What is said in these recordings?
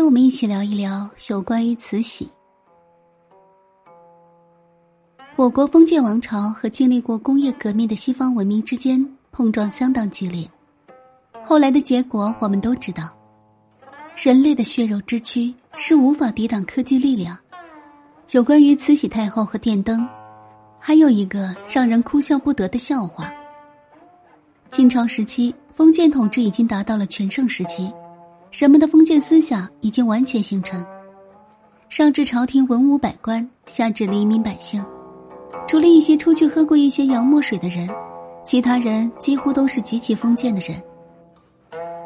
天我们一起聊一聊有关于慈禧。我国封建王朝和经历过工业革命的西方文明之间碰撞相当激烈，后来的结果我们都知道，人类的血肉之躯是无法抵挡科技力量。有关于慈禧太后和电灯，还有一个让人哭笑不得的笑话。清朝时期，封建统治已经达到了全盛时期。人们的封建思想已经完全形成，上至朝廷文武百官，下至黎民百姓，除了一些出去喝过一些洋墨水的人，其他人几乎都是极其封建的人。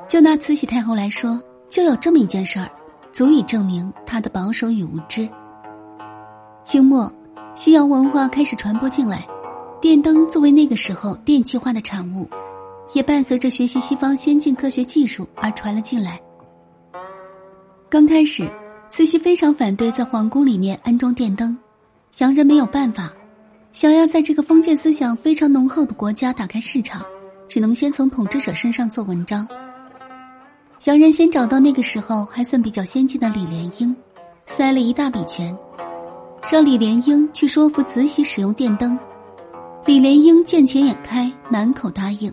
就拿慈禧太后来说，就有这么一件事儿，足以证明她的保守与无知。清末，西洋文化开始传播进来，电灯作为那个时候电气化的产物，也伴随着学习西方先进科学技术而传了进来。刚开始，慈禧非常反对在皇宫里面安装电灯，洋人没有办法，想要在这个封建思想非常浓厚的国家打开市场，只能先从统治者身上做文章。洋人先找到那个时候还算比较先进的李莲英，塞了一大笔钱，让李莲英去说服慈禧使用电灯。李莲英见钱眼开，满口答应。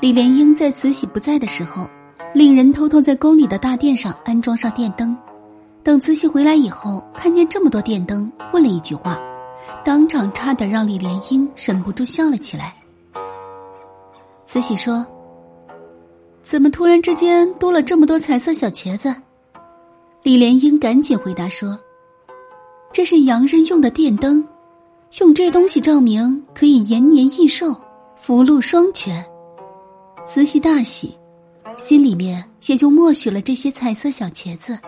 李莲英在慈禧不在的时候。令人偷偷在宫里的大殿上安装上电灯，等慈禧回来以后，看见这么多电灯，问了一句话，当场差点让李莲英忍不住笑了起来。慈禧说：“怎么突然之间多了这么多彩色小茄子？”李莲英赶紧回答说：“这是洋人用的电灯，用这东西照明可以延年益寿，福禄双全。”慈禧大喜。心里面也就默许了这些彩色小茄子。